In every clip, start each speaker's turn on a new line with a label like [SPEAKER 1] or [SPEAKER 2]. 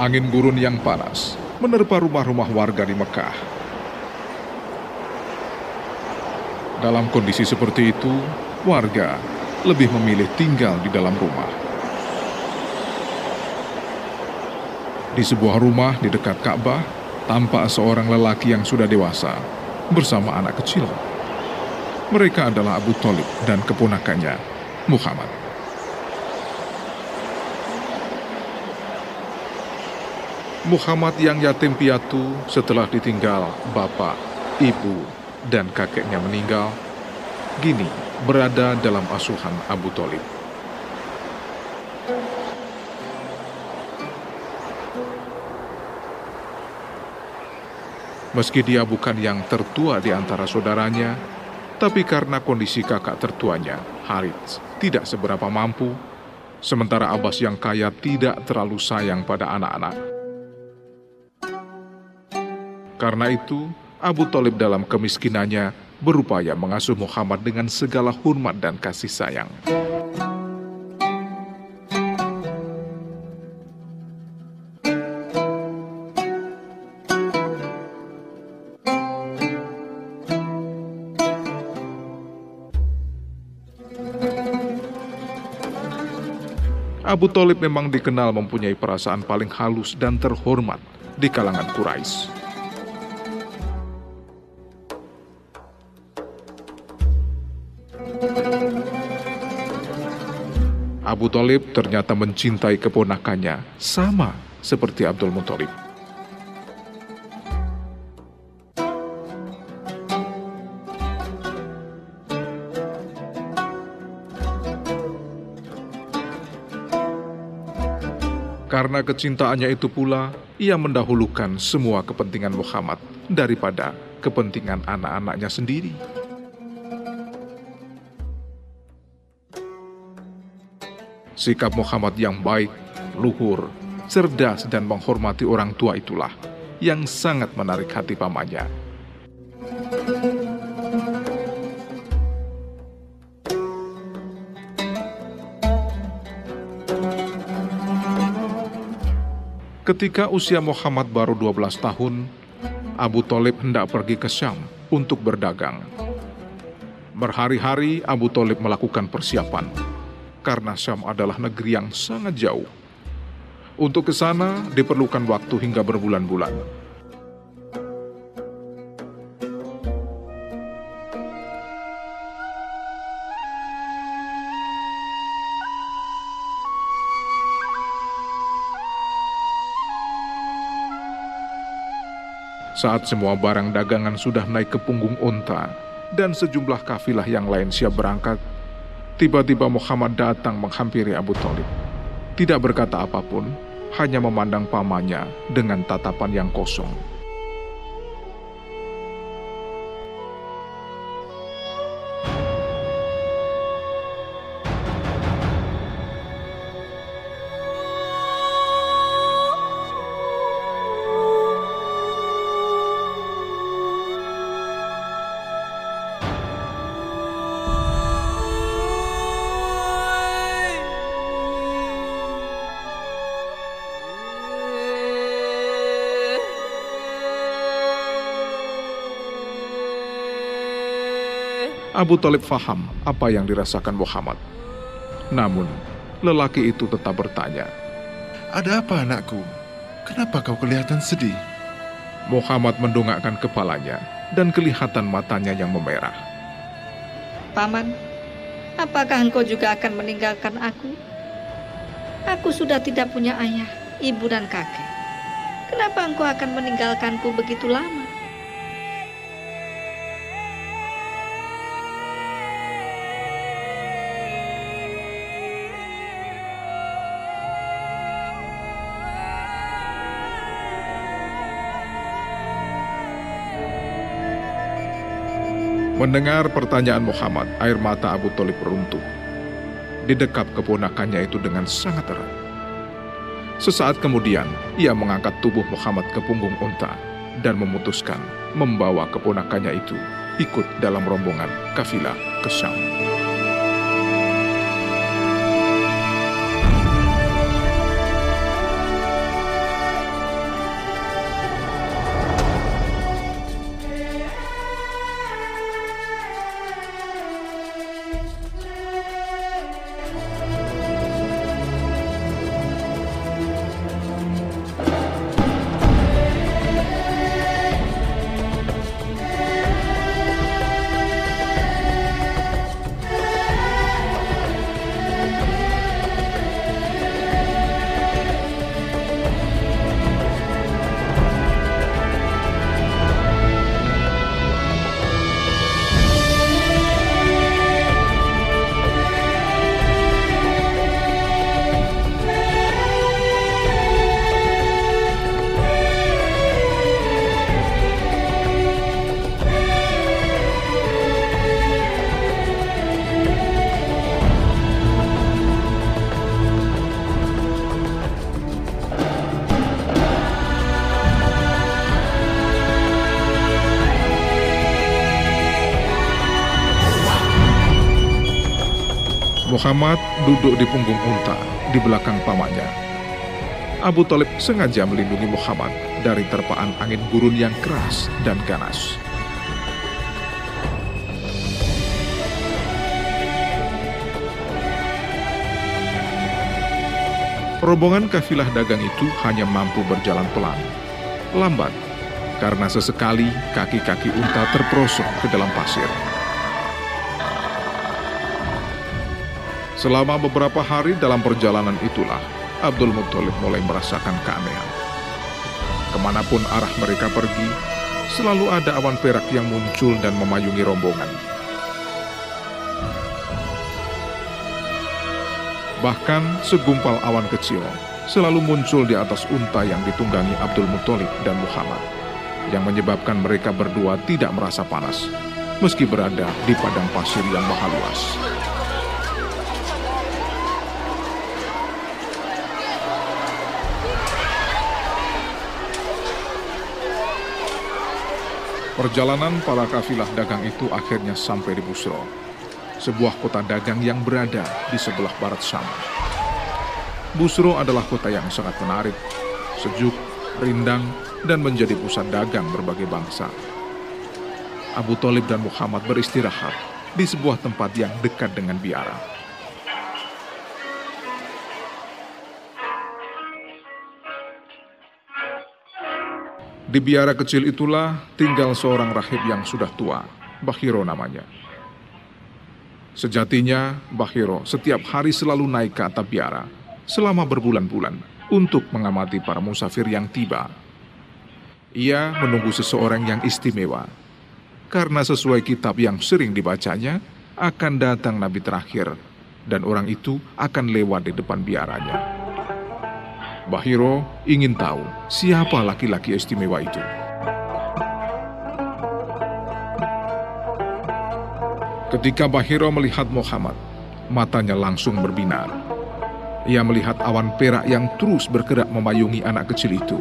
[SPEAKER 1] Angin gurun yang panas menerpa rumah-rumah warga di Mekah. Dalam kondisi seperti itu, warga lebih memilih tinggal di dalam rumah. Di sebuah rumah di dekat Ka'bah, tampak seorang lelaki yang sudah dewasa bersama anak kecil. Mereka adalah Abu Talib dan keponakannya, Muhammad. Muhammad yang yatim piatu setelah ditinggal bapak, ibu, dan kakeknya meninggal, kini berada dalam asuhan Abu Talib. Meski dia bukan yang tertua di antara saudaranya, tapi karena kondisi kakak tertuanya, Harits, tidak seberapa mampu, sementara Abbas yang kaya tidak terlalu sayang pada anak-anak. Karena itu, Abu Talib dalam kemiskinannya berupaya mengasuh Muhammad dengan segala hormat dan kasih sayang. Abu Talib memang dikenal mempunyai perasaan paling halus dan terhormat di kalangan Quraisy. Abu Talib ternyata mencintai keponakannya sama seperti Abdul Muthalib. Karena kecintaannya itu pula, ia mendahulukan semua kepentingan Muhammad daripada kepentingan anak-anaknya sendiri. Sikap Muhammad yang baik, luhur, cerdas dan menghormati orang tua itulah yang sangat menarik hati pamannya. Ketika usia Muhammad baru 12 tahun, Abu Talib hendak pergi ke Syam untuk berdagang. Berhari-hari Abu Talib melakukan persiapan karena Syam adalah negeri yang sangat jauh. Untuk ke sana diperlukan waktu hingga berbulan-bulan. Saat semua barang dagangan sudah naik ke punggung unta dan sejumlah kafilah yang lain siap berangkat, Tiba-tiba Muhammad datang menghampiri Abu Talib. Tidak berkata apa pun, hanya memandang pamannya dengan tatapan yang kosong. Abu Talib faham apa yang dirasakan Muhammad. Namun, lelaki itu tetap bertanya,
[SPEAKER 2] Ada apa anakku? Kenapa kau kelihatan sedih?
[SPEAKER 1] Muhammad mendongakkan kepalanya dan kelihatan matanya yang memerah.
[SPEAKER 3] Paman, apakah engkau juga akan meninggalkan aku? Aku sudah tidak punya ayah, ibu dan kakek. Kenapa engkau akan meninggalkanku begitu lama?
[SPEAKER 1] Mendengar pertanyaan Muhammad, air mata Abu Talib runtuh. Didekap keponakannya itu dengan sangat erat. Sesaat kemudian, ia mengangkat tubuh Muhammad ke punggung unta dan memutuskan membawa keponakannya itu ikut dalam rombongan kafilah ke Syam. Muhammad duduk di punggung unta di belakang pamannya. Abu Talib sengaja melindungi Muhammad dari terpaan angin gurun yang keras dan ganas. Rombongan kafilah dagang itu hanya mampu berjalan pelan, lambat, karena sesekali kaki-kaki unta terperosok ke dalam pasir. Selama beberapa hari dalam perjalanan itulah, Abdul Muthalib mulai merasakan keanehan. Ke mana pun arah mereka pergi, selalu ada awan perak yang muncul dan memayungi rombongan. Bahkan segumpal awan kecil selalu muncul di atas unta yang ditunggangi Abdul Muthalib dan Muhammad, yang menyebabkan mereka berdua tidak merasa panas, meski berada di padang pasir yang maha luas. Perjalanan para kafilah dagang itu akhirnya sampai di Busro, sebuah kota dagang yang berada di sebelah barat Syam. Busro adalah kota yang sangat menarik, sejuk, rindang, dan menjadi pusat dagang berbagai bangsa. Abu Talib dan Muhammad beristirahat di sebuah tempat yang dekat dengan biara. Di biara kecil itulah tinggal seorang rahib yang sudah tua, Bahiro namanya. Sejatinya, Bahiro setiap hari selalu naik ke atap biara selama berbulan-bulan untuk mengamati para musafir yang tiba. Ia menunggu seseorang yang istimewa, karena sesuai kitab yang sering dibacanya, akan datang Nabi terakhir, dan orang itu akan lewat di depan biaranya. Bahiro ingin tahu siapa laki-laki istimewa itu. Ketika Bahiro melihat Muhammad, matanya langsung berbinar. Ia melihat awan perak yang terus bergerak memayungi anak kecil itu.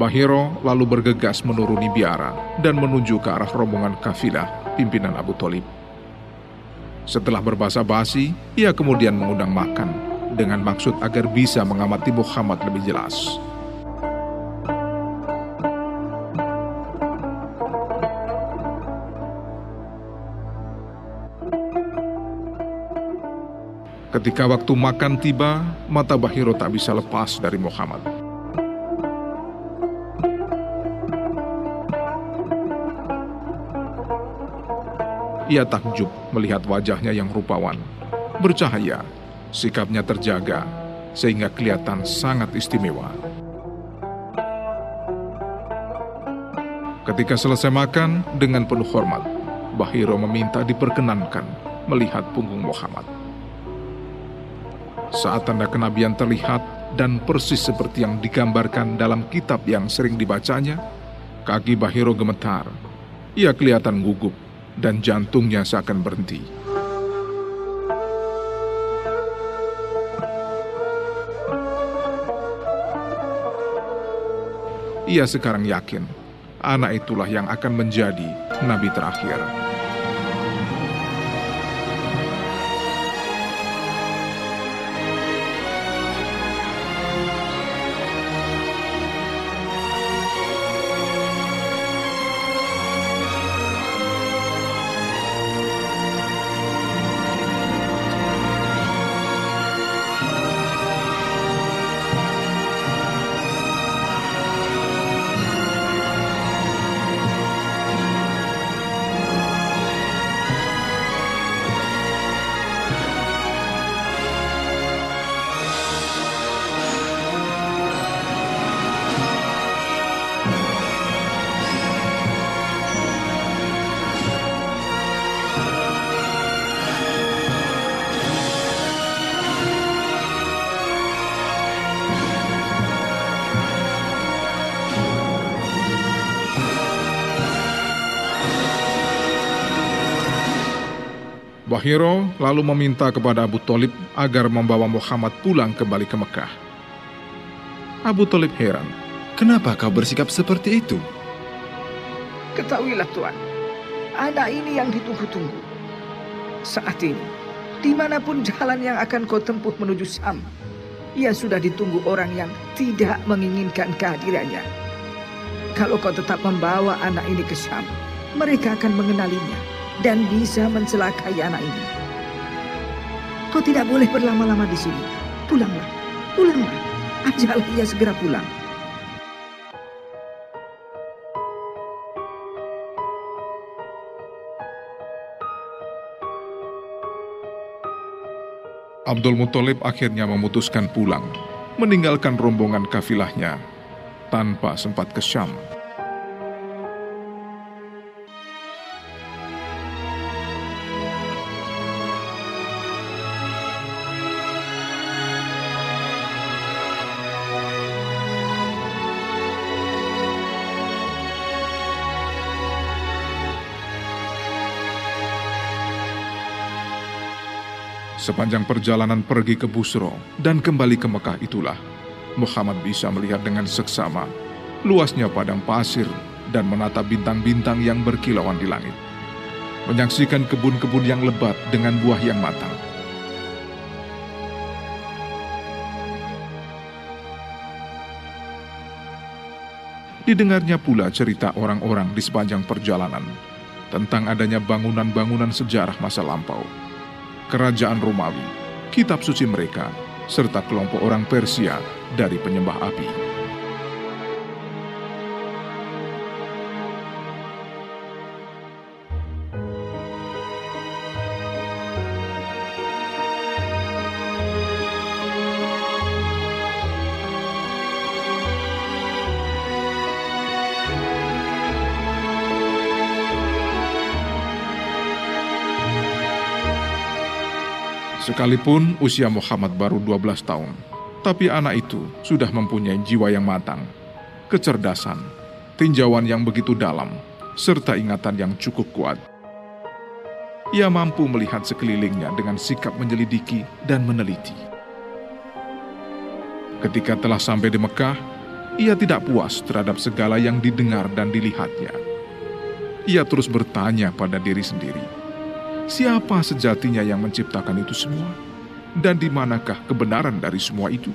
[SPEAKER 1] Bahiro lalu bergegas menuruni biara dan menuju ke arah rombongan kafilah pimpinan Abu Talib. Setelah berbahasa basi, ia kemudian mengundang makan dengan maksud agar bisa mengamati Muhammad lebih jelas. Ketika waktu makan tiba, mata Bahiro tak bisa lepas dari Muhammad. Ia takjub melihat wajahnya yang rupawan, bercahaya, sikapnya terjaga, sehingga kelihatan sangat istimewa. Ketika selesai makan, dengan penuh hormat, Bahiro meminta diperkenankan melihat punggung Muhammad. Saat tanda kenabian terlihat dan persis seperti yang digambarkan dalam kitab yang sering dibacanya, kaki Bahiro gemetar. Ia kelihatan gugup dan jantungnya seakan berhenti. Ia sekarang yakin anak itulah yang akan menjadi nabi terakhir. Bahiro lalu meminta kepada Abu Talib agar membawa Muhammad pulang kembali ke Mekah. Abu Talib heran.
[SPEAKER 2] Kenapa kau bersikap seperti itu?
[SPEAKER 4] Ketahuilah Tuan, anak ini yang ditunggu-tunggu. Saat ini, di mana pun jalan yang akan kau tempuh menuju Sam, ia sudah ditunggu orang yang tidak menginginkan kehadirannya. Kalau kau tetap membawa anak ini ke Sam, mereka akan mengenalinya dan bisa mencelakai anak ini. Kau tidak boleh berlama-lama di sini. Pulanglah, pulanglah. Ajaklah ia segera pulang.
[SPEAKER 1] Abdul Muthalib akhirnya memutuskan pulang, meninggalkan rombongan kafilahnya tanpa sempat ke Syam. Sepanjang perjalanan pergi ke Busro dan kembali ke Mekah itulah, Muhammad bisa melihat dengan seksama luasnya padang pasir dan menatap bintang-bintang yang berkilauan di langit. Menyaksikan kebun-kebun yang lebat dengan buah yang matang. Didengarnya pula cerita orang-orang di sepanjang perjalanan tentang adanya bangunan-bangunan sejarah masa lampau kerajaan Romawi, kitab suci mereka, serta kelompok orang Persia dari penyembah api. Sekalipun usia Muhammad baru 12 tahun, tapi anak itu sudah mempunyai jiwa yang matang, kecerdasan, tinjauan yang begitu dalam, serta ingatan yang cukup kuat. Ia mampu melihat sekelilingnya dengan sikap menyelidiki dan meneliti. Ketika telah sampai di Mekah, ia tidak puas terhadap segala yang didengar dan dilihatnya. Ia terus bertanya pada diri sendiri Siapa sejatinya yang menciptakan itu semua? Dan di manakah kebenaran dari semua itu?